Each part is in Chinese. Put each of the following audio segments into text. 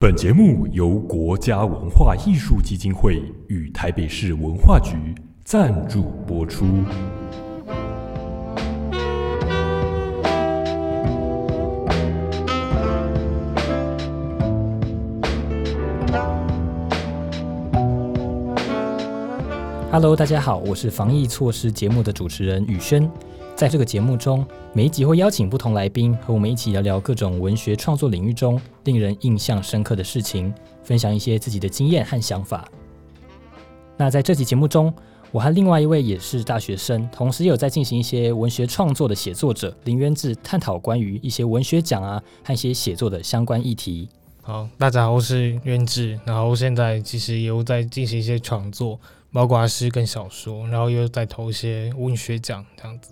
本节目由国家文化艺术基金会与台北市文化局赞助播出。Hello，大家好，我是防疫措施节目的主持人宇轩。在这个节目中，每一集会邀请不同来宾和我们一起聊聊各种文学创作领域中令人印象深刻的事情，分享一些自己的经验和想法。那在这集节目中，我和另外一位也是大学生，同时也有在进行一些文学创作的写作者林渊志，探讨关于一些文学奖啊和一些写作的相关议题。好，大家好，我是渊志，然后现在其实也有在进行一些创作，包括诗跟小说，然后又在投一些文学奖这样子。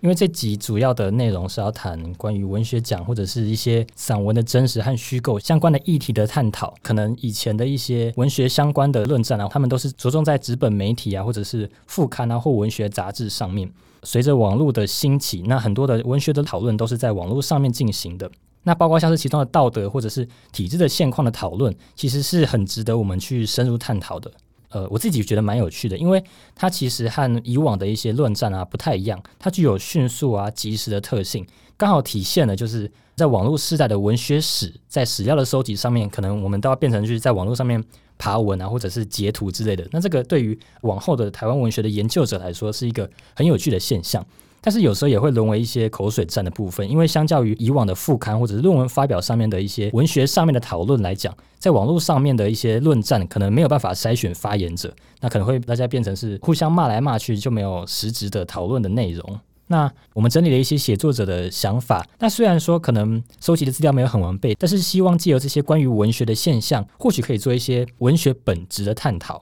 因为这集主要的内容是要谈关于文学奖或者是一些散文的真实和虚构相关的议题的探讨。可能以前的一些文学相关的论战啊，他们都是着重在纸本媒体啊，或者是副刊啊或文学杂志上面。随着网络的兴起，那很多的文学的讨论都是在网络上面进行的。那包括像是其中的道德或者是体制的现况的讨论，其实是很值得我们去深入探讨的。呃，我自己觉得蛮有趣的，因为它其实和以往的一些论战啊不太一样，它具有迅速啊、及时的特性，刚好体现了就是在网络时代的文学史，在史料的收集上面，可能我们都要变成就是在网络上面爬文啊，或者是截图之类的。那这个对于往后的台湾文学的研究者来说，是一个很有趣的现象。但是有时候也会沦为一些口水战的部分，因为相较于以往的副刊或者是论文发表上面的一些文学上面的讨论来讲，在网络上面的一些论战可能没有办法筛选发言者，那可能会大家变成是互相骂来骂去，就没有实质的讨论的内容。那我们整理了一些写作者的想法，那虽然说可能收集的资料没有很完备，但是希望借由这些关于文学的现象，或许可以做一些文学本质的探讨。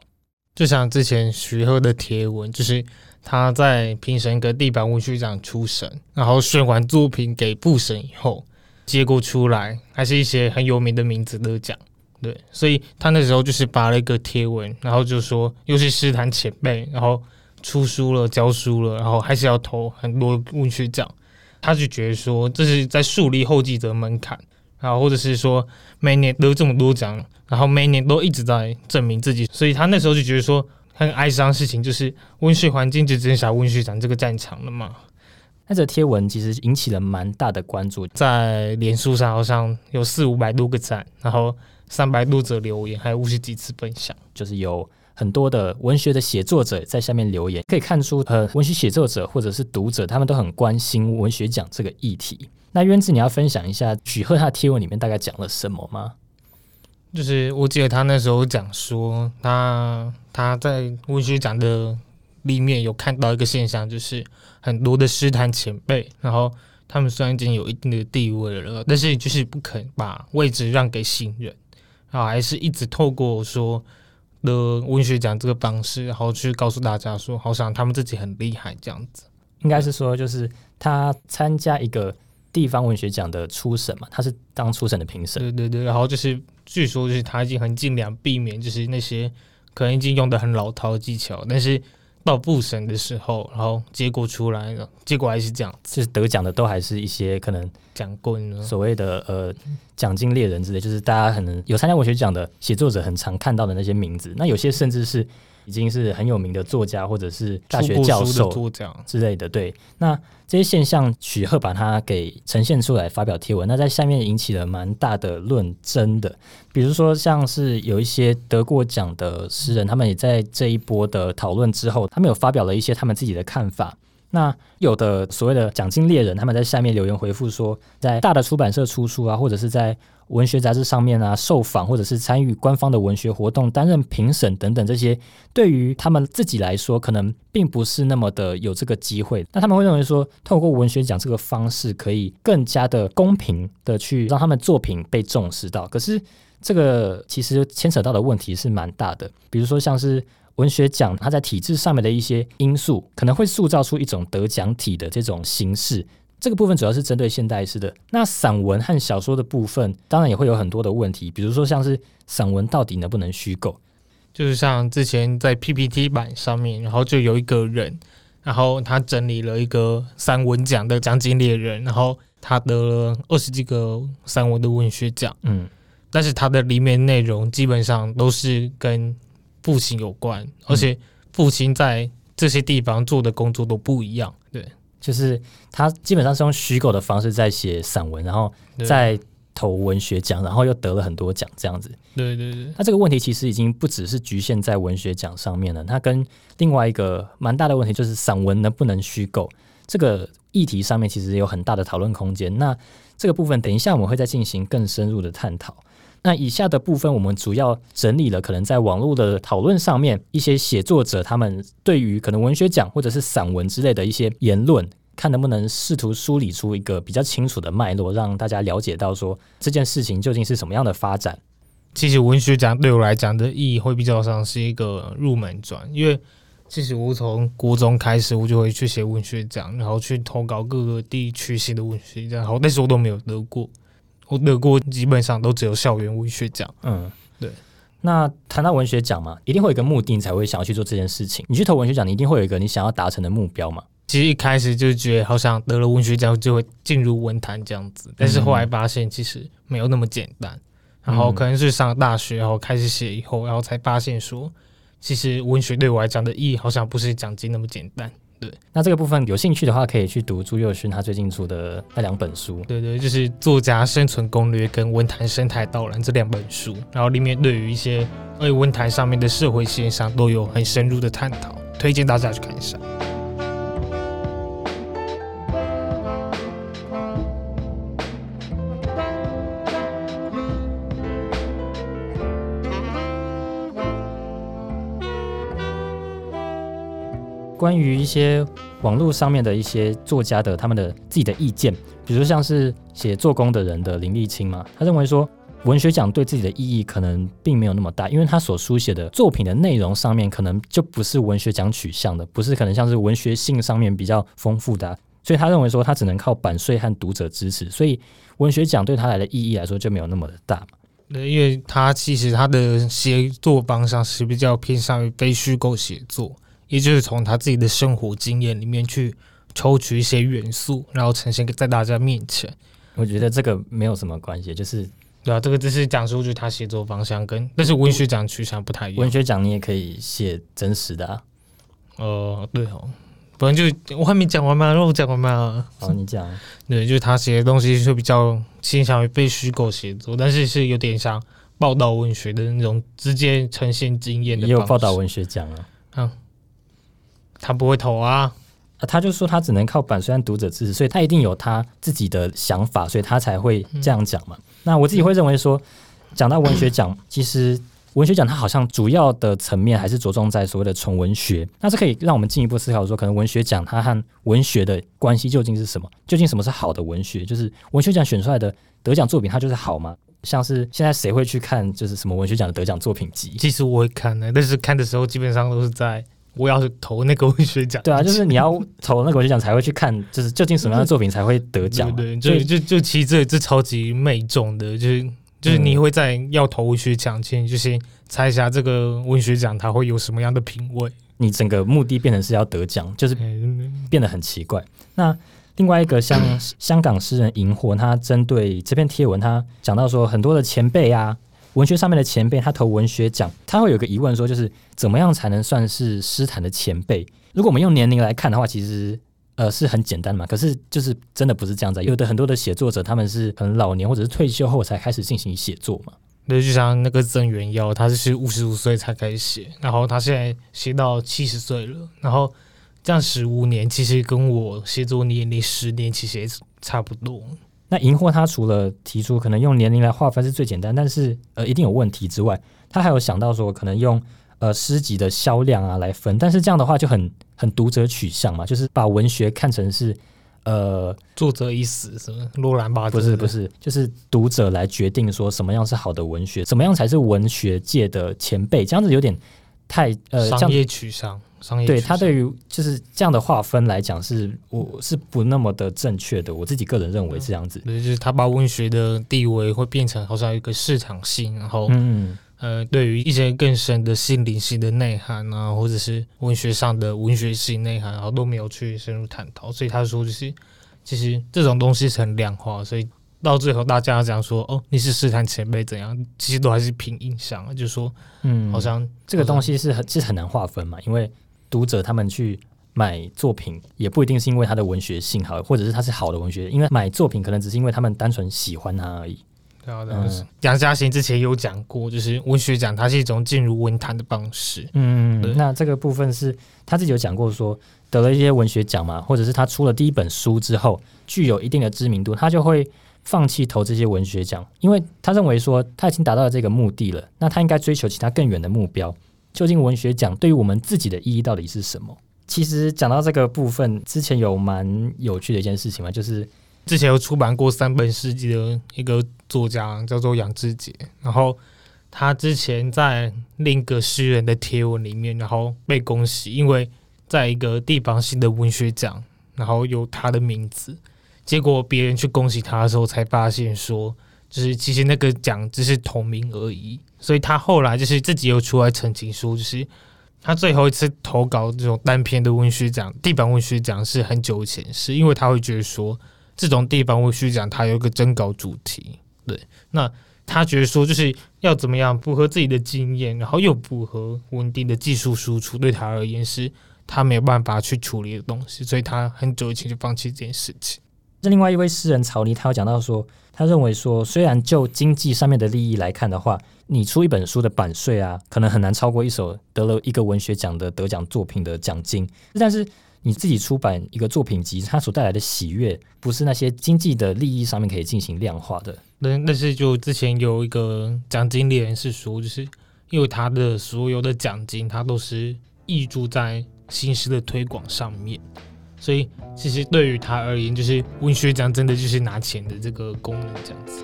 就像之前徐鹤的贴文，就是他在评审个地板文学奖初审，然后选完作品给部审以后，结果出来还是一些很有名的名字得奖，对，所以他那时候就是发了一个贴文，然后就说又是诗坛前辈，然后出书了、教书了，然后还是要投很多文学奖，他就觉得说这是在树立后继者门槛，然后或者是说每年得这么多奖。然后每年都一直在证明自己，所以他那时候就觉得说很哀伤事情，就是文学环境就只剩下文学奖这个战场了嘛。那这贴文其实引起了蛮大的关注，在脸书上好像有四五百多个赞，然后三百多则留言，还有五十几次分享，就是有很多的文学的写作者在下面留言，可以看出呃文学写作者或者是读者他们都很关心文学奖这个议题。那渊子，你要分享一下许鹤他的贴文里面大概讲了什么吗？就是我记得他那时候讲说，他他在文学奖的里面有看到一个现象，就是很多的诗坛前辈，然后他们虽然已经有一定的地位了，但是就是不肯把位置让给新人，然后还是一直透过说的文学奖这个方式，然后去告诉大家说，好像他们自己很厉害这样子。应该是说，就是他参加一个地方文学奖的初审嘛，他是当初审的评审。对对对，然后就是。据说就是他已经很尽量避免，就是那些可能已经用的很老套的技巧，但是到不审的时候，然后结果出来了，结果还是这样，就是得奖的都还是一些可能讲棍，所谓的呃奖金猎人之类，就是大家可能有参加文学奖的写作者很常看到的那些名字，那有些甚至是。已经是很有名的作家，或者是大学教授之类的。对，那这些现象，许鹤把它给呈现出来，发表贴文，那在下面引起了蛮大的论争的。比如说，像是有一些得过奖的诗人，他们也在这一波的讨论之后，他们有发表了一些他们自己的看法。那有的所谓的奖金猎人，他们在下面留言回复说，在大的出版社出书啊，或者是在文学杂志上面啊受访，或者是参与官方的文学活动、担任评审等等这些，对于他们自己来说，可能并不是那么的有这个机会。那他们会认为说，透过文学奖这个方式，可以更加的公平的去让他们作品被重视到。可是这个其实牵扯到的问题是蛮大的，比如说像是。文学奖，它在体制上面的一些因素，可能会塑造出一种得奖体的这种形式。这个部分主要是针对现代诗的。那散文和小说的部分，当然也会有很多的问题，比如说像是散文到底能不能虚构？就是像之前在 PPT 版上面，然后就有一个人，然后他整理了一个散文奖的奖金猎人，然后他得了二十几个散文的文学奖。嗯。但是它的里面内容基本上都是跟父亲有关，而且父亲在这些地方做的工作都不一样。对，就是他基本上是用虚构的方式在写散文，然后对在投文学奖，然后又得了很多奖，这样子。对对对，那这个问题其实已经不只是局限在文学奖上面了，它跟另外一个蛮大的问题就是散文能不能虚构这个议题上面，其实有很大的讨论空间。那这个部分等一下我们会再进行更深入的探讨。那以下的部分，我们主要整理了可能在网络的讨论上面，一些写作者他们对于可能文学奖或者是散文之类的一些言论，看能不能试图梳理出一个比较清楚的脉络，让大家了解到说这件事情究竟是什么样的发展。其实文学奖对我来讲的意义会比较像是一个入门砖，因为其实我从国中开始，我就会去写文学奖，然后去投稿各个地区性的文学奖，然后但是我都没有得过，我得过基本上都只有校园文学奖。嗯，对。那谈到文学奖嘛，一定会有一个目的，你才会想要去做这件事情。你去投文学奖，你一定会有一个你想要达成的目标嘛。其实一开始就觉得好像得了文学奖就会进入文坛这样子，但是后来发现其实没有那么简单。然后可能是上大学，然后开始写以后，然后才发现说，其实文学对我来讲的意义好像不是奖金那么简单。那这个部分有兴趣的话，可以去读朱佑勋他最近出的那两本书。对对，就是《作家生存攻略》跟《文坛生态导览》这两本书，然后里面对于一些呃文坛上面的社会现象都有很深入的探讨，推荐大家去看一下。关于一些网络上面的一些作家的他们的自己的意见，比如像是写做工的人的林立清嘛，他认为说文学奖对自己的意义可能并没有那么大，因为他所书写的作品的内容上面可能就不是文学奖取向的，不是可能像是文学性上面比较丰富的、所以他认为说他只能靠版税和读者支持，所以文学奖对他来的意义来说就没有那么的大嘛。对，因为他其实他的写作方向是比较偏向于非虚构写作，也就是从他自己的生活经验里面去抽取一些元素，然后呈现在大家面前。我觉得这个没有什么关系，就是对啊，这个只是讲述就是他写作方向跟，但是文学奖取向不太一样。文学奖你也可以写真实的啊。呃，对哦，反正就我还没讲完嘛，让我讲完嘛。好，你讲。对，就是他写的东西就比较倾向于被虚构写作，但是是有点像报道文学的那种直接呈现经验的。也有报道，文学奖啊。他不会投啊。啊，他就说他只能靠版税和读者支持，所以他一定有他自己的想法，所以他才会这样讲嘛。那我自己会认为说，讲到文学奖，其实文学奖它好像主要的层面还是着重在所谓的纯文学。那这可以让我们进一步思考说，可能文学奖它和文学的关系究竟是什么？究竟什么是好的文学？就是文学奖选出来的得奖作品，它就是好吗？像是现在谁会去看就是什么文学奖的得奖作品集？其实我会看的，但是看的时候基本上都是在我要是投那个文学奖。对啊，就是你要投那个文学奖才会去看，就是究竟什么样的作品才会得奖嘛。对，就就就其实这这超级媚重的，就是就是你会在要投文学奖前，就先猜一下这个文学奖它会有什么样的品味。你整个目的变成是要得奖，就是嗯变得很奇怪。那另外一个像 香港诗人萤火，他针对这篇贴文，他讲到说很多的前辈啊，文学上面的前辈，他投文学奖，他会有个疑问说，就是怎么样才能算是诗坛的前辈？如果我们用年龄来看的话，其实呃是很简单的嘛。可是就是真的不是这样子，有的很多的写作者，他们是很老年或者是退休后才开始进行写作嘛。那，就像那个曾元耀，他是五十五岁才开始写，然后他现在写到七十岁了，然后这样十五年，其实跟我写作年龄十年其实也差不多。那荧惑他除了提出可能用年龄来划分是最简单，但是呃一定有问题之外，他还有想到说可能用呃诗集的销量啊来分，但是这样的话就很很读者取向嘛，就是把文学看成是呃作者已死，什么罗兰巴？不是不是，就是读者来决定说什么样是好的文学，怎么样才是文学界的前辈，这样子有点太呃商业取向，商业对他对于就是这样的划分来讲是我是不那么的正确的，我自己个人认为这样子。对，就是他把文学的地位会变成好像一个市场性，然后、嗯，呃，对于一些更深的心灵性的内涵啊，或者是文学上的文学性内涵，然后都没有去深入探讨。所以他说，就是其实这种东西是很量化，所以到最后大家讲说哦你是试探前辈怎样，其实都还是凭印象，就说嗯，好像这个东西是很其实很难划分嘛，因为读者他们去买作品，也不一定是因为它的文学性好，或者是它是好的文学，因为买作品可能只是因为他们单纯喜欢它而已。对啊，嗯对啊杨嘉欣之前有讲过，就是文学奖它是一种进入文坛的方式。嗯。对，那这个部分是他自己有讲过说得了一些文学奖嘛，或者是他出了第一本书之后具有一定的知名度，他就会放弃投这些文学奖，因为他认为说他已经达到了这个目的了，那他应该追求其他更远的目标。究竟文学奖对于我们自己的意义到底是什么？其实讲到这个部分，之前有蛮有趣的一件事情嘛，就是之前有出版过三本诗集的一个作家叫做杨志杰，然后他之前在另一个诗人的贴文里面，然后被恭喜，因为在一个地方性的文学奖，然后有他的名字，结果别人去恭喜他的时候，才发现说，就是其实那个奖只是同名而已，所以他后来就是自己又出来澄清说，就是。他最后一次投稿这种单篇的文学奖，地方文学奖是很久以前，是因为他会觉得说，这种地方文学奖它有一个征稿主题，对，那他觉得说就是要怎么样符合自己的经验，然后又符合稳定的技术输出，对他而言是他没有办法去处理的东西，所以他很久以前就放弃这件事情。这另外一位诗人曹黎，他有讲到说，他认为说，虽然就经济上面的利益来看的话，你出一本书的版税啊，可能很难超过一首得了一个文学奖的得奖作品的奖金，但是你自己出版一个作品集，它所带来的喜悦，不是那些经济的利益上面可以进行量化的。那那是就之前有一个奖金猎人是说，就是因为他的所有的奖金，他都是挹注在新诗的推广上面，所以其实对于他而言，就是文学奖真的就是拿钱的这个功能这样子。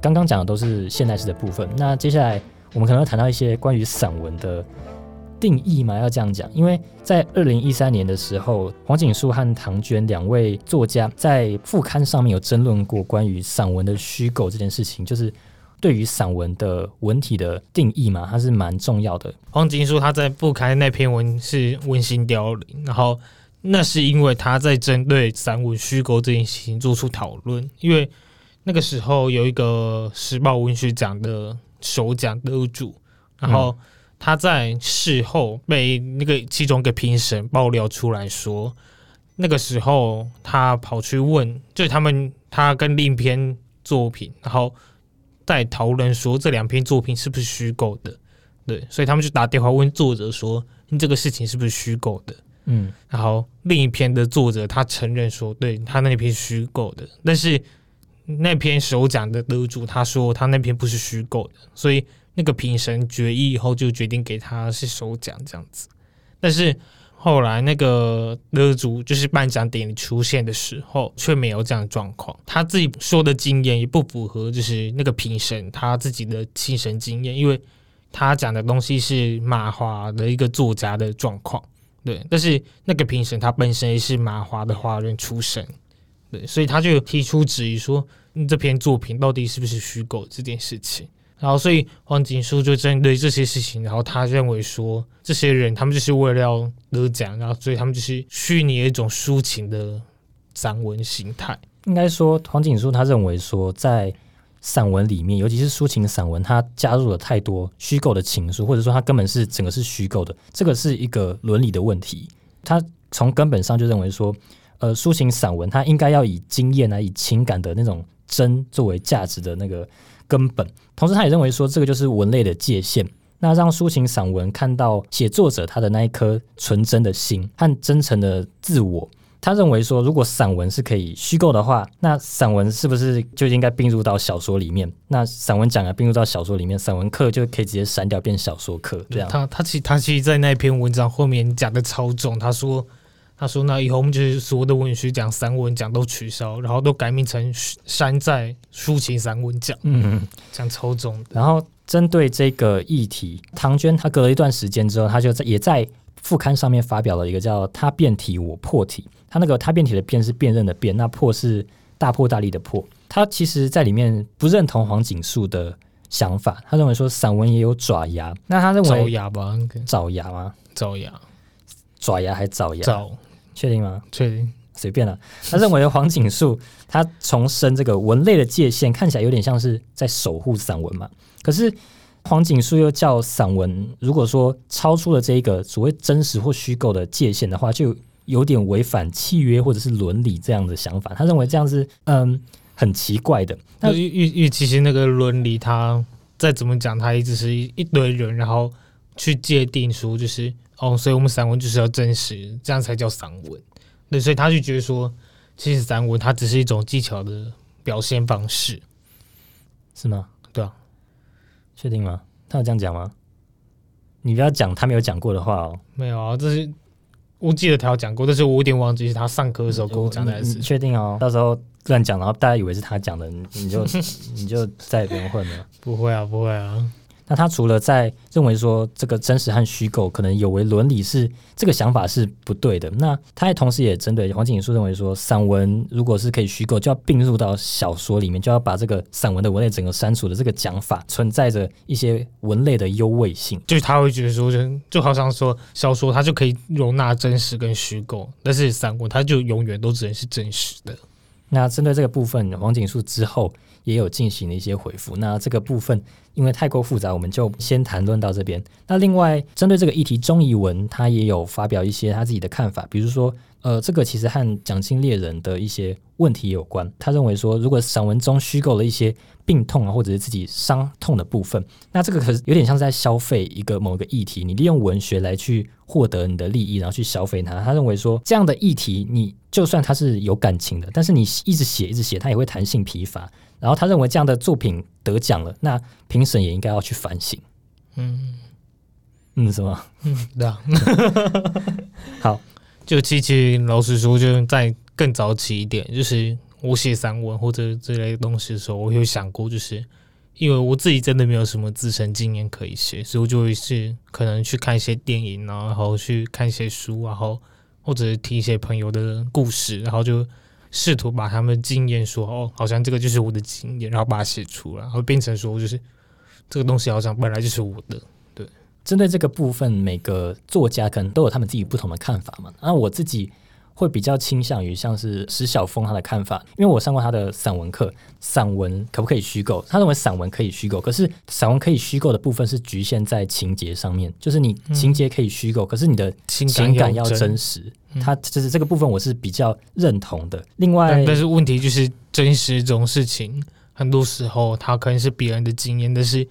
刚刚讲的都是现代诗的部分，那接下来我们可能会谈到一些关于散文的定义嘛，要这样讲，因为在二零一三年的时候，黄锦树和唐娟两位作家在副刊上面有争论过关于散文的虚构这件事情，就是对于散文的文体的定义嘛，它是蛮重要的。黄锦书他在副刊那篇文是温馨凋零，然后那是因为他在针对散文虚构这件事情做出讨论，因为那个时候有一个时报文学奖的首奖得主，然后他在事后被那个其中一个评审爆料出来说，那个时候他跑去问，就是他们他跟另一篇作品，然后在讨论说这两篇作品是不是虚构的。对，所以他们就打电话问作者说：“你这个事情是不是虚构的嗯？”然后另一篇的作者他承认说：“对他那篇是虚构的。”但是那篇首奖的得主他说他那篇不是虚构的，所以那个评审决议以后就决定给他是首奖这样子。但是后来那个得主就是颁奖典礼出现的时候，却没有这样的状况。他自己说的经验也不符合，就是那个评审他自己的亲身经验，因为他讲的东西是马华的一个作家的状况，对。但是那个评审他本身也是马华的华人出身，对，所以他就提出质疑说，这篇作品到底是不是虚构这件事情。然后，所以黄锦书就针对这些事情，然后他认为说，这些人他们就是为了要得奖，然后所以他们就是虚拟的一种抒情的散文形态。应该说，黄锦书他认为说，在散文里面，尤其是抒情散文，它加入了太多虚构的情愫，或者说它根本是整个是虚构的，这个是一个伦理的问题。他从根本上就认为说，呃，抒情散文它应该要以经验啊，以情感的那种真作为价值的那个根本。同时，他也认为说，这个就是文类的界限。那让抒情散文看到写作者他的那一颗纯真的心和真诚的自我。他认为说，如果散文是可以虚构的话，那散文是不是就应该并入到小说里面？那散文讲啊并入到小说里面，散文课就可以直接删掉变小说课这样。他他其他其实，在那篇文章后面讲的超重，他说他说那以后我们就是所有的文学奖、散文奖都取消，然后都改名成山寨抒情散文奖，嗯，讲超重的。然后针对这个议题，唐娟她隔了一段时间之后，她就在也在副刊上面发表了一个叫“她辩题，我破题”。她那个她辩题的辩是辨认的辩，那破是大破大立的破。她其实在里面不认同黄锦树的想法。他认为说散文也有爪牙，那他认为爪牙吧，爪牙吗？爪牙，爪牙还是爪牙？爪，确定吗？确定。随便了。他认为黄锦树 他重申这个文类的界限，看起来有点像是在守护散文嘛。可是黄锦树又叫散文，如果说超出了这一个所谓真实或虚构的界限的话，就有点违反契约或者是伦理这样的想法。他认为这样是嗯很奇怪的。那那因因因为其实那个伦理，他再怎么讲，他一直是一一堆人，然后去界定说，就是哦，所以我们散文就是要真实，这样才叫散文。对，所以他就觉得说，其实散文它只是一种技巧的表现方式。是吗？对啊，确定吗？他有这样讲吗？你不要讲他没有讲过的话哦。没有啊，这是我记得他有讲过，但是我有点忘记是他上课的时候跟我讲的还你你是。确定哦？到时候乱讲，然后大家以为是他讲的，你你就 你就再也不用混了。不会啊，不会啊。那他除了在认为说这个真实和虚构可能有违伦理是这个想法是不对的，那他也同时也针对黄景树认为说，散文如果是可以虚构，就要并入到小说里面，就要把这个散文的文类整个删除的这个讲法，存在着一些文类的优位性。就是他会觉得说，就就好像说小说它就可以容纳真实跟虚构，但是散文它就永远都只能是真实的。那针对这个部分，黄景树之后也有进行了一些回复。那这个部分因为太过复杂，我们就先谈论到这边。那另外，针对这个议题，钟怡文他也有发表一些他自己的看法，比如说，呃，这个其实和蒋经猎人的一些问题有关。他认为说，如果散文中虚构了一些病痛啊，或者是自己伤痛的部分，那这个可是有点像是在消费一个某个议题，你利用文学来去获得你的利益，然后去消费它。他认为说，这样的议题，你就算它是有感情的，但是你一直写一直写，它也会弹性疲乏。然后他认为这样的作品得奖了，那评审也应该要去反省。嗯嗯，什么？嗯，对啊。好，就其实老实说，就在更早期一点，就是我写散文或者这类东西的时候，我有想过，就是因为我自己真的没有什么自身经验可以写，所以我就会是可能去看一些电影啊，然后去看一些书，然后或者是听一些朋友的故事，然后就试图把他们的经验说，哦，好像这个就是我的经验，然后把它写出来，然后变成说，就是这个东西好像本来就是我的。对针对这个部分，每个作家可能都有他们自己不同的看法嘛。那我自己会比较倾向于像是石晓峰他的看法，因为我上过他的散文课，散文可不可以虚构？他认为散文可以虚构，可是散文可以虚构的部分是局限在情节上面，就是你情节可以虚构，可是你的情情感要真真实。嗯他就是这个部分我是比较认同的。另外但，是问题就是真实这种事情，很多时候它可能是别人的经验，但是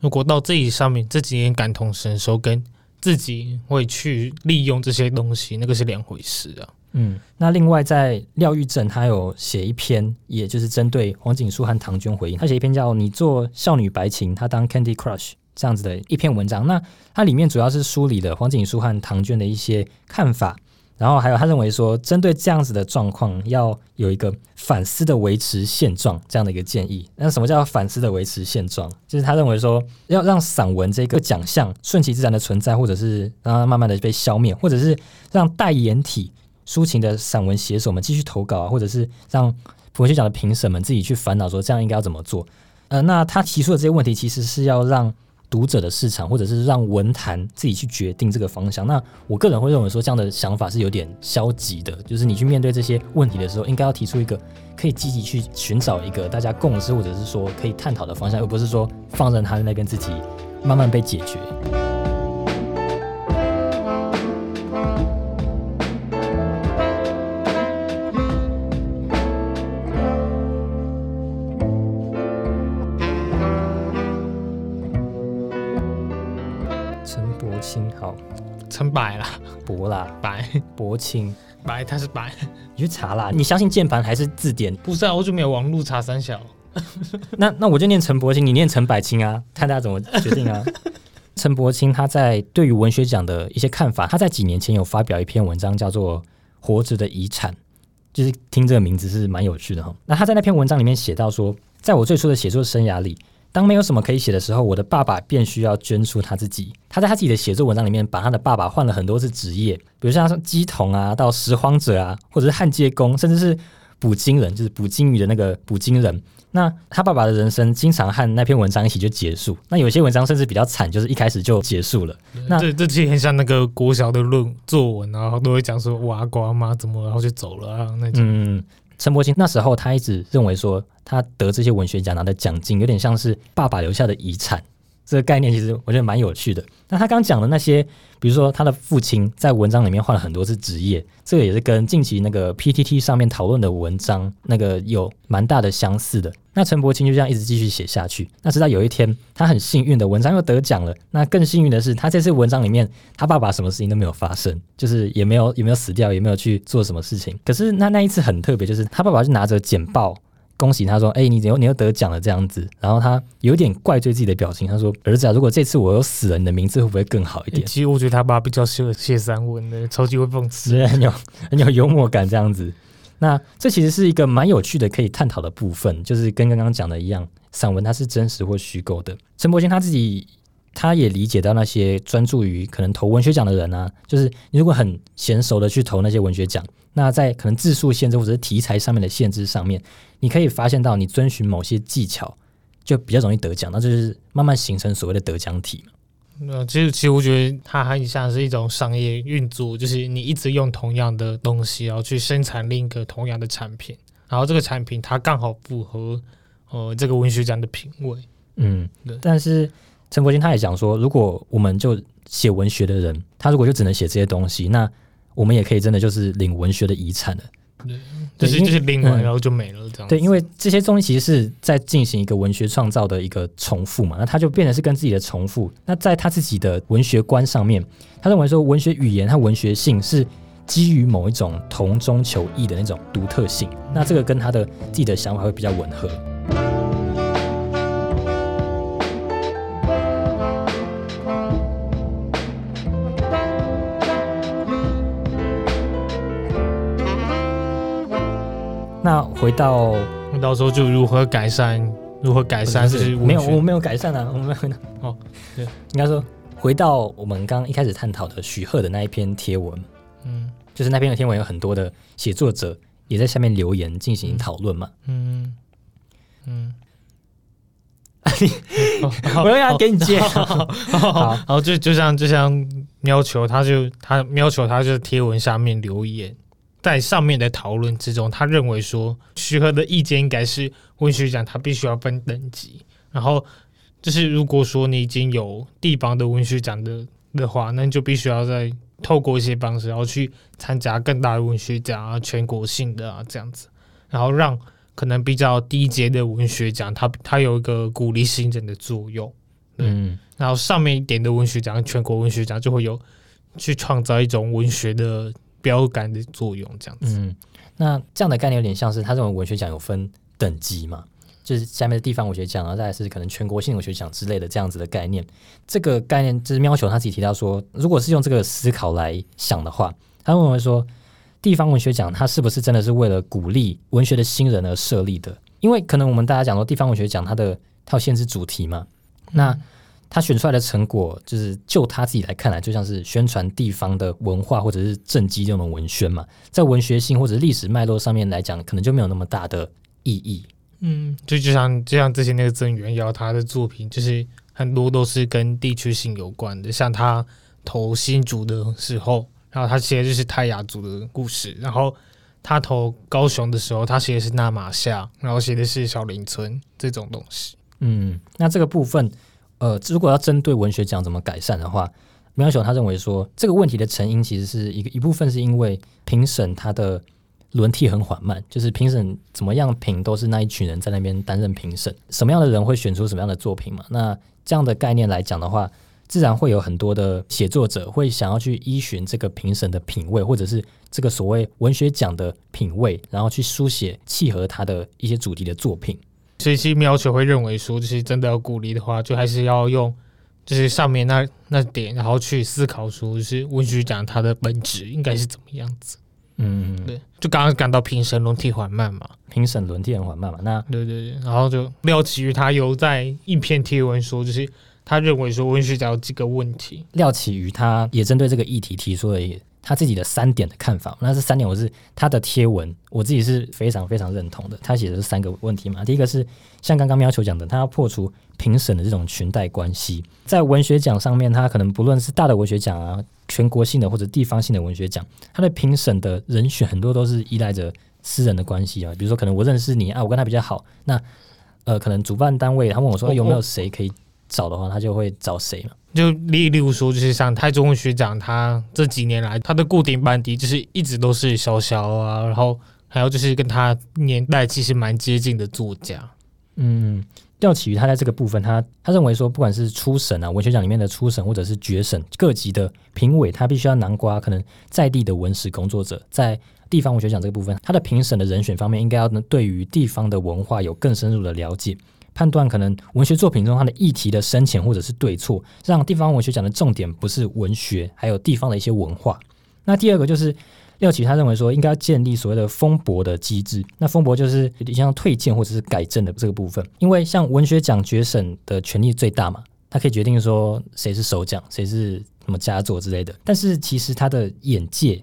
如果到自己上面自己也感同身受，跟自己会去利用这些东西，那个是两回事啊。嗯，那另外在廖玉正他有写一篇，也就是针对黄景书和唐娟回应，他写一篇叫《你做少女白情，他当 Candy Crush》这样子的一篇文章。那它里面主要是梳理了黄景书和唐娟的一些看法，然后还有他认为说，针对这样子的状况，要有一个反思的维持现状这样的一个建议。那什么叫反思的维持现状？就是他认为说，要让散文这个奖项顺其自然的存在，或者是让它慢慢的被消灭，或者是让代言体。抒情的散文写手们继续投稿啊，或者是让文学奖的评审们自己去烦恼说这样应该要怎么做。呃，那他提出的这些问题，其实是要让读者的市场，或者是让文坛自己去决定这个方向。那我个人会认为说，这样的想法是有点消极的，就是你去面对这些问题的时候，应该要提出一个可以积极去寻找一个大家共识，或者是说可以探讨的方向，而不是说放任他在那边自己慢慢被解决。陈白啦，博啦，白柏清，白，他是白，你去查啦。你相信键盘还是字典？不是啊，我就没有网路查三小。那那我就念陈柏清，你念陈百清啊，看大家怎么决定啊。陈柏清他在对于文学奖的一些看法，他在几年前有发表一篇文章，叫做《活着的遗产》，就是听这个名字是蛮有趣的哈。那他在那篇文章里面写到说，在我最初的写作生涯里，当没有什么可以写的时候，我的爸爸便需要捐出他自己。他在他自己的写作文章里面，把他的爸爸换了很多次职业，比如像鸡童啊，到拾荒者啊，或者是焊接工，甚至是捕鲸人，就是捕鲸鱼的那个捕鲸人。那他爸爸的人生经常和那篇文章一起就结束。那有些文章甚至比较惨，就是一开始就结束了。那这这其实很像那个国小的论作文，然后都会讲说哇阿公阿妈怎么然后就走了啊那种。嗯，陈柏青那时候他一直认为说，他得这些文学奖拿的奖金有点像是爸爸留下的遗产。这个概念其实我觉得蛮有趣的。那他刚讲的那些，比如说他的父亲在文章里面换了很多次职业，这个也是跟近期那个 PTT 上面讨论的文章那个有蛮大的相似的。那陈伯青就这样一直继续写下去。那直到有一天，他很幸运的文章又得奖了。那更幸运的是，他这次文章里面，他爸爸什么事情都没有发生，就是也没有也没有死掉，也没有去做什么事情。可是那那一次很特别，就是他爸爸就拿着简报。恭喜他说：“哎，你又你又得奖了这样子。”然后他有点怪罪自己的表情，他说：“儿子啊，如果这次我又死了，你的名字会不会更好一点？”其实我觉得他爸比较适合写散文的，超级会讽刺，很有很有幽默感这样子。那这其实是一个蛮有趣的可以探讨的部分，就是跟刚刚讲的一样，散文它是真实或虚构的。陈柏青他自己他也理解到那些专注于可能投文学奖的人啊，就是你如果很娴熟的去投那些文学奖。那在可能字数限制或者是题材上面的限制上面，你可以发现到你遵循某些技巧，就比较容易得奖。那就是慢慢形成所谓的得奖体嘛。那其实其实我觉得它很像是一种商业运作，就是你一直用同样的东西，然后去生产另一个同样的产品，然后这个产品它刚好符合呃这个文学奖的品味。嗯，对。但是陈国金他也讲说，如果我们就写文学的人，他如果就只能写这些东西，那我们也可以真的就是领文学的遗产了，对，就是就是领完然后就没了这样。对，因为这些东西其实是在进行一个文学创造的一个重复嘛，那他就变得是跟自己的重复。那在他自己的文学观上面，他认为说文学语言和文学性是基于某一种同中求异的那种独特性，那这个跟他的自己的想法会比较吻合。回到，到时候就如何改善？如何改善？是没有，我没有改善啊，我没有。哦，对，应该说回到我们刚刚一开始探讨的许鹤的那一篇贴文，嗯，就是那篇的贴文有很多的写作者也在下面留言进行讨论嘛，嗯嗯，我要要给你接，好，然后就就像就像喵球，他就他喵球，他就贴文下面留言。在上面的讨论之中，他认为说徐和的意见应该是文学奖，他必须要分等级。然后就是如果说你已经有地方的文学奖的的话，那你就必须要在透过一些方式，然后去参加更大的文学奖啊，全国性的啊这样子，然后让可能比较低阶的文学奖，它它有一个鼓励新人的作用。嗯，然后上面一点的文学奖，全国文学奖就会有去创造一种文学的。标杆的作用，这样子。嗯，那这样的概念有点像是他认为文学奖有分等级嘛，就是下面的地方文学奖，然后再是可能全国性文学奖之类的这样子的概念。这个概念就是喵球他自己提到说，如果是用这个思考来想的话，他认为说地方文学奖它是不是真的是为了鼓励文学的新人而设立的？因为可能我们大家讲说地方文学奖它的它有限制主题嘛，那。他选出来的成果，就是就他自己来看来，就像是宣传地方的文化或者是政绩这种文宣嘛，在文学性或者历史脉络上面来讲，可能就没有那么大的意义。嗯，就就像就像之前那个曾元尧他的作品，就是很多都是跟地区性有关的，像他投新竹的时候，然后他写的就是泰雅族的故事，然后他投高雄的时候，他写的是纳马夏，然后写的是小林村这种东西。嗯，那这个部分。呃，如果要针对文学奖怎么改善的话，苗雄他认为说这个问题的成因其实是一个一部分是因为评审他的轮替很缓慢，就是评审怎么样评都是那一群人在那边担任评审，什么样的人会选出什么样的作品嘛？那这样的概念来讲的话，自然会有很多的写作者会想要去依循这个评审的品味，或者是这个所谓文学奖的品味，然后去书写契合他的一些主题的作品。所以，其实苗球会认为说，就是真的要鼓励的话，就还是要用，就是上面那那点，然后去思考说，就是文学奖它的本质应该是怎么样子。嗯，对。就刚刚讲到评审轮替缓慢嘛，评审轮替很缓慢嘛。那对对对，然后就廖启宇他有在一篇贴文说，就是他认为说文学奖有几个问题，廖启瑜他也针对这个议题提出了他自己的三点的看法。那这三点我是他的贴文，我自己是非常非常认同的。他写的是三个问题嘛，第一个是像刚刚喵球讲的，他要破除评审的这种裙带关系，在文学奖上面，他可能不论是大的文学奖啊。全国性的或者地方性的文学奖，他的评审的人选很多都是依赖着私人的关系啊，比如说可能我认识你啊，我跟他比较好，那呃可能主办单位他问我说有没有谁可以找的话，他就会找谁嘛。就例例如说，就是像台中文学长，他这几年来他的固定班底就是一直都是小小啊，然后还有就是跟他年代其实蛮接近的作家，嗯。廖启瑜他在这个部分，他他认为说，不管是初审啊，文学奖里面的初审，或者是决审，各级的评委，他必须要南瓜可能在地的文史工作者，在地方文学奖这个部分，他的评审的人选方面，应该要能对于地方的文化有更深入的了解，判断可能文学作品中它的议题的深浅或者是对错，让地方文学奖的重点不是文学，还有地方的一些文化。那第二个就是。廖启他认为说，应该要建立所谓的封博的机制。那封博就是有点像退件或者是改正的这个部分。因为像文学奖决审的权力最大嘛，他可以决定说谁是首奖，谁是什么佳作之类的。但是其实他的眼界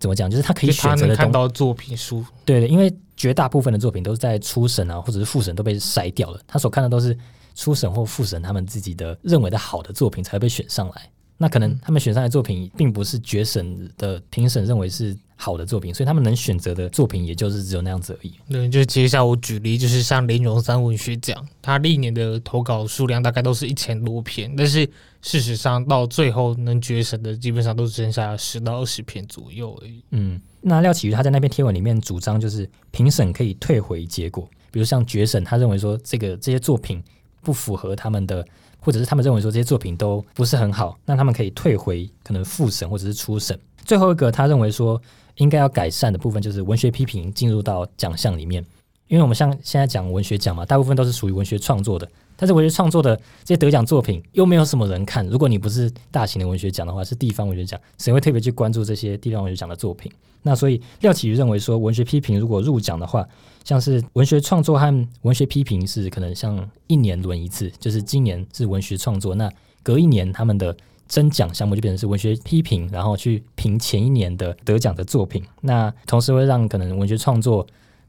怎么讲，就是他可以选择的看到作品书。对的，因为绝大部分的作品都是在初审啊，或者是复审都被筛掉了。他所看的都是初审或复审他们自己的认为的好的作品才会被选上来。那可能他们选上的作品并不是决审的评审认为是好的作品，所以他们能选择的作品也就是只有那样子而已。对，就接下来我举例，就是像林荣三文学奖，他历年的投稿数量大概都是一千多篇，但是事实上到最后能决审的基本上都只剩下十到二十篇左右而已。嗯，那廖启瑜他在那篇贴文里面主张就是评审可以退回结果，比如像决审，他认为说这个这些作品不符合他们的。或者是他们认为说这些作品都不是很好，那他们可以退回可能复审或者是初审。最后一个他认为说应该要改善的部分就是文学批评进入到奖项里面，因为我们像现在讲文学奖嘛，大部分都是属于文学创作的。但是文学创作的这些得奖作品又没有什么人看。如果你不是大型的文学奖的话，是地方文学奖，谁会特别去关注这些地方文学奖的作品？那所以廖启瑜认为说，文学批评如果入奖的话，像是文学创作和文学批评是可能像一年轮一次，就是今年是文学创作，那隔一年他们的征奖项目就变成是文学批评，然后去评前一年的得奖的作品。那同时会让可能文学创作。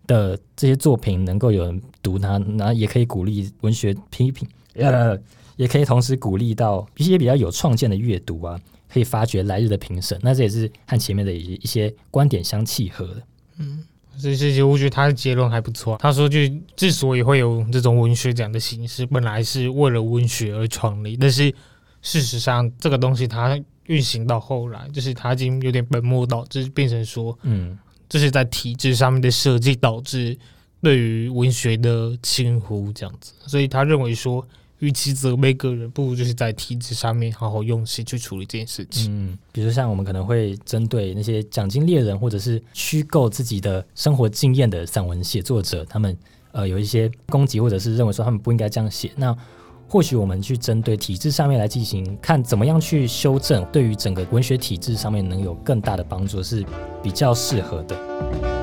的这些作品能够有人读它，那也可以鼓励文学批评，呃，也可以同时鼓励到一些比较有创建的阅读啊，可以发掘来日的评审。那这也是和前面的一一些观点相契合的。嗯，这些我觉得他的结论还不错。他说，就之所以会有这种文学奖的形式，本来是为了文学而创立，但是事实上这个东西它运行到后来，就是它已经有点本末倒置，变成说，嗯。这是在体制上面的设计导致对于文学的轻忽这样子，所以他认为说，与其责备个人，不如就是在体制上面好好用心去处理这件事情。嗯，比如像我们可能会针对那些奖金猎人或者是虚构自己的生活经验的散文写作者，他们呃有一些攻击或者是认为说他们不应该这样写。那或许我们去针对体制上面来进行，看怎么样去修正，对于整个文学体制上面能有更大的帮助，是比较适合的。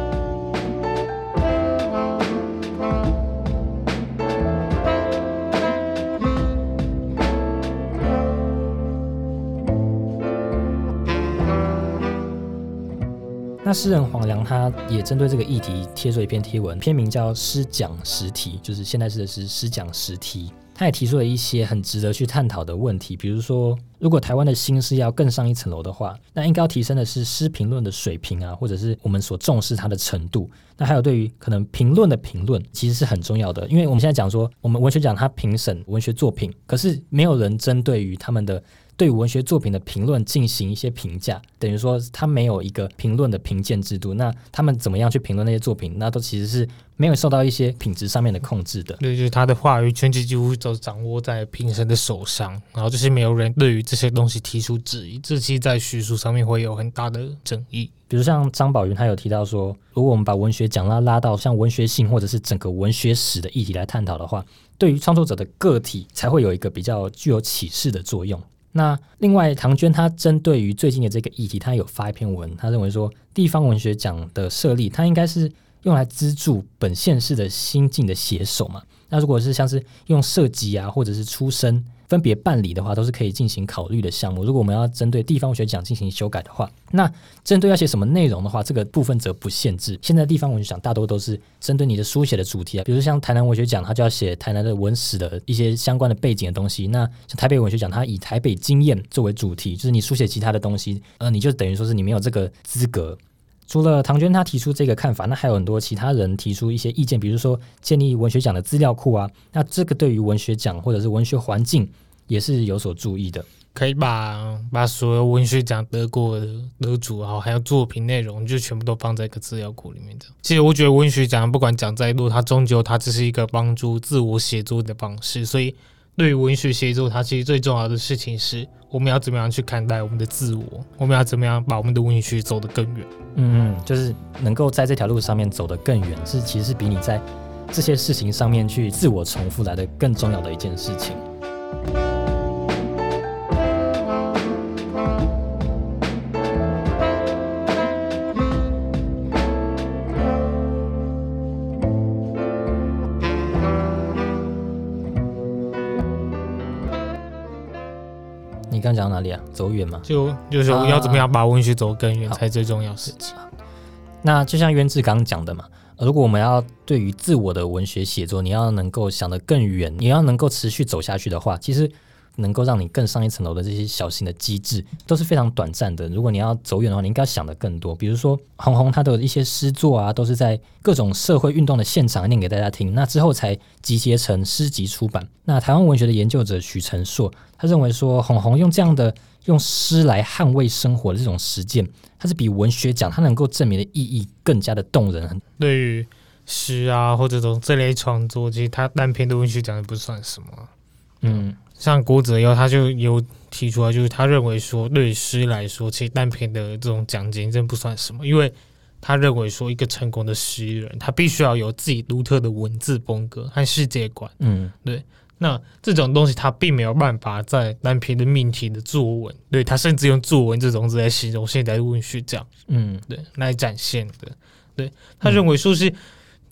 那诗人黄良他也针对这个议题贴出一篇贴文，篇名叫《诗讲实题》，就是现代诗的诗，诗讲实题。他也提出了一些很值得去探讨的问题，比如说，如果台湾的新诗要更上一层楼的话，那应该要提升的是诗评论的水平啊，或者是我们所重视它的程度。那还有对于可能评论的评论，其实是很重要的，因为我们现在讲说，我们文学奖它评审文学作品，可是没有人针对于他们的。对文学作品的评论进行一些评价，等于说他没有一个评论的评鉴制度。那他们怎么样去评论那些作品？那都其实是没有受到一些品质上面的控制的。对，就是他的话语权几乎都掌握在评审的手上，然后就是没有人对于这些东西提出质疑，这其实在叙述上面会有很大的争议。比如像张宝云，他有提到说，如果我们把文学奖拉拉到像文学性或者是整个文学史的议题来探讨的话，对于创作者的个体才会有一个比较具有启示的作用。那另外，唐娟她针对于最近的这个议题，她有发一篇文，她认为说，地方文学奖的设立，它应该是用来资助本县市的新进的写手嘛。那如果是像是用设计啊，或者是出身分别办理的话，都是可以进行考虑的项目。如果我们要针对地方文学奖进行修改的话，那针对要写什么内容的话，这个部分则不限制。现在地方文学奖大多都是针对你的书写的主题啊，比如像台南文学奖，它就要写台南的文史的一些相关的背景的东西。那像台北文学奖，它以台北经验作为主题，就是你书写其他的东西，呃，你就等于说是你没有这个资格。除了唐娟她提出这个看法，那还有很多其他人提出一些意见，比如说建立文学奖的资料库啊，那这个对于文学奖或者是文学环境也是有所注意的。可以把把所有文学奖得过的得主，然后还有作品内容，就全部都放在一个资料库里面的。其实我觉得文学奖不管讲再多，它终究它只是一个帮助自我写作的方式，所以。对于文学写作，它其实最重要的事情是，我们要怎么样去看待我们的自我，我们要怎么样把我们的文学走得更远。嗯嗯，就是能够在这条路上面走得更远，是其实是比你在这些事情上面去自我重复来的更重要的一件事情。走远嘛？就就是说要怎么样把文学走更远，才最重要事情。那就像渊志刚刚讲的嘛，如果我们要对于自我的文学写作，你要能够想得更远，你要能够持续走下去的话，其实。能够让你更上一层楼的这些小型的机制都是非常短暂的。如果你要走远的话，你应该想的更多。比如说，红红他的一些诗作啊，都是在各种社会运动的现场念给大家听，那之后才集结成诗集出版。那台湾文学的研究者许成硕，他认为说，红红用这样的用诗来捍卫生活的这种实践，它是比文学奖它能够证明的意义更加的动人。对于诗啊，或者这种这类创作，其实它单篇的文学奖也不算什么。嗯。像郭子耀，他就有提出来，就是他认为说，对诗来说，其实单篇的这种奖金真不算什么，因为他认为说，一个成功的诗人，他必须要有自己独特的文字风格和世界观。嗯，对。那这种东西，他并没有办法在单篇的命题的作文，对他甚至用作文这种字来形容现代文学奖。嗯，对，来展现的。对他认为说是。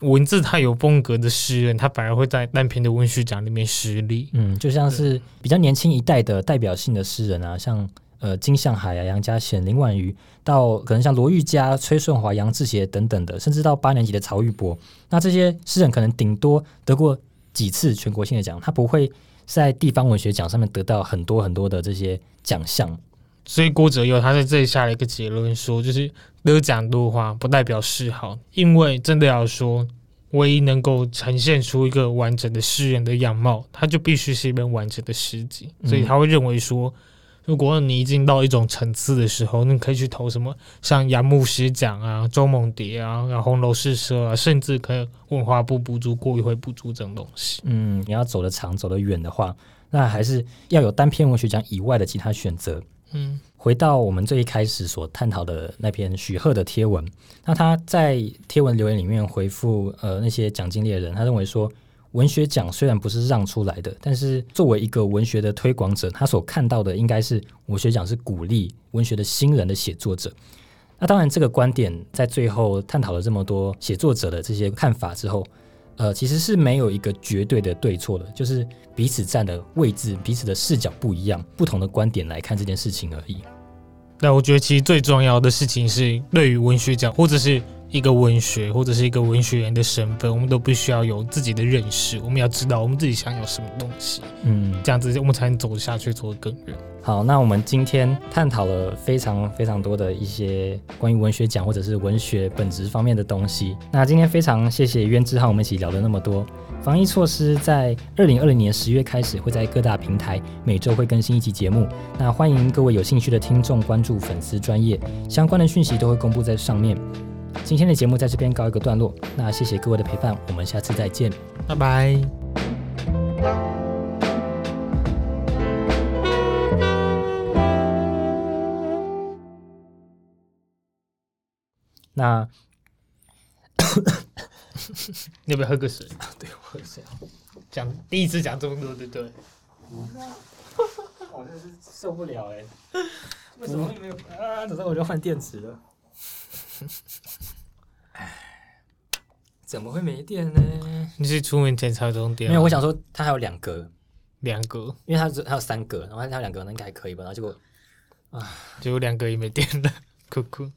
文字太有风格的诗人，他反而会在单篇的文学奖里面失利。嗯，就像是比较年轻一代的代表性的诗人啊，像呃金向海啊、杨家贤、林婉瑜，到可能像罗玉佳、崔顺华、杨志协等等的，甚至到八年级的曹玉博，那这些诗人可能顶多得过几次全国性的奖，他不会在地方文学奖上面得到很多很多的这些奖项。所以郭哲佑他在这里下了一个结论，说就是得奖多花不代表诗好，因为真的要说，唯一能够呈现出一个完整的诗人的样貌，他就必须是一本完整的诗集。所以他会认为说，如果你已经到一种层次的时候，你可以去投什么像杨牧师奖啊、周梦蝶啊、然后红楼诗社啊，甚至可以文化部补助、过一会补助这种东西。嗯，你要走得长、走得远的话，那还是要有单篇文学奖以外的其他选择。嗯，回到我们最一开始所探讨的那篇许鹤的贴文，那他在贴文留言里面回复呃那些奖金猎人，他认为说文学奖虽然不是让出来的，但是作为一个文学的推广者，他所看到的应该是文学奖是鼓励文学的新人的写作者。那当然，这个观点在最后探讨了这么多写作者的这些看法之后。呃，其实是没有一个绝对的对错的，就是彼此站的位置、彼此的视角不一样，不同的观点来看这件事情而已。那我觉得，其实最重要的事情是，对于文学奖或者是。一个文学或者是一个文学人的身份，我们都必须要有自己的认识。我们要知道我们自己想要什么东西，嗯，这样子我们才能走下去，走得更远。好，那我们今天探讨了非常非常多的一些关于文学奖或者是文学本质方面的东西。那今天非常谢谢渊之和我们一起聊了那么多。防疫措施在二零二零年十月开始会在各大平台每周会更新一集节目。那欢迎各位有兴趣的听众关注粉丝专业，相关的讯息都会公布在上面。今天的节目在这边告一个段落，那谢谢各位的陪伴，我们下次再见，拜拜。那，你要不要喝个水？对，我喝水。讲第一次讲这么多，对不对？我真是受不了哎！为什么没有啊？等下我就换电池了。唉，怎么会没电呢？你是出门前插充电？没有，我想说它还有两格，两格，因为它只还有三格，然后它有两格，那应该还可以吧？然后结果啊结果两格也没电了，哭哭。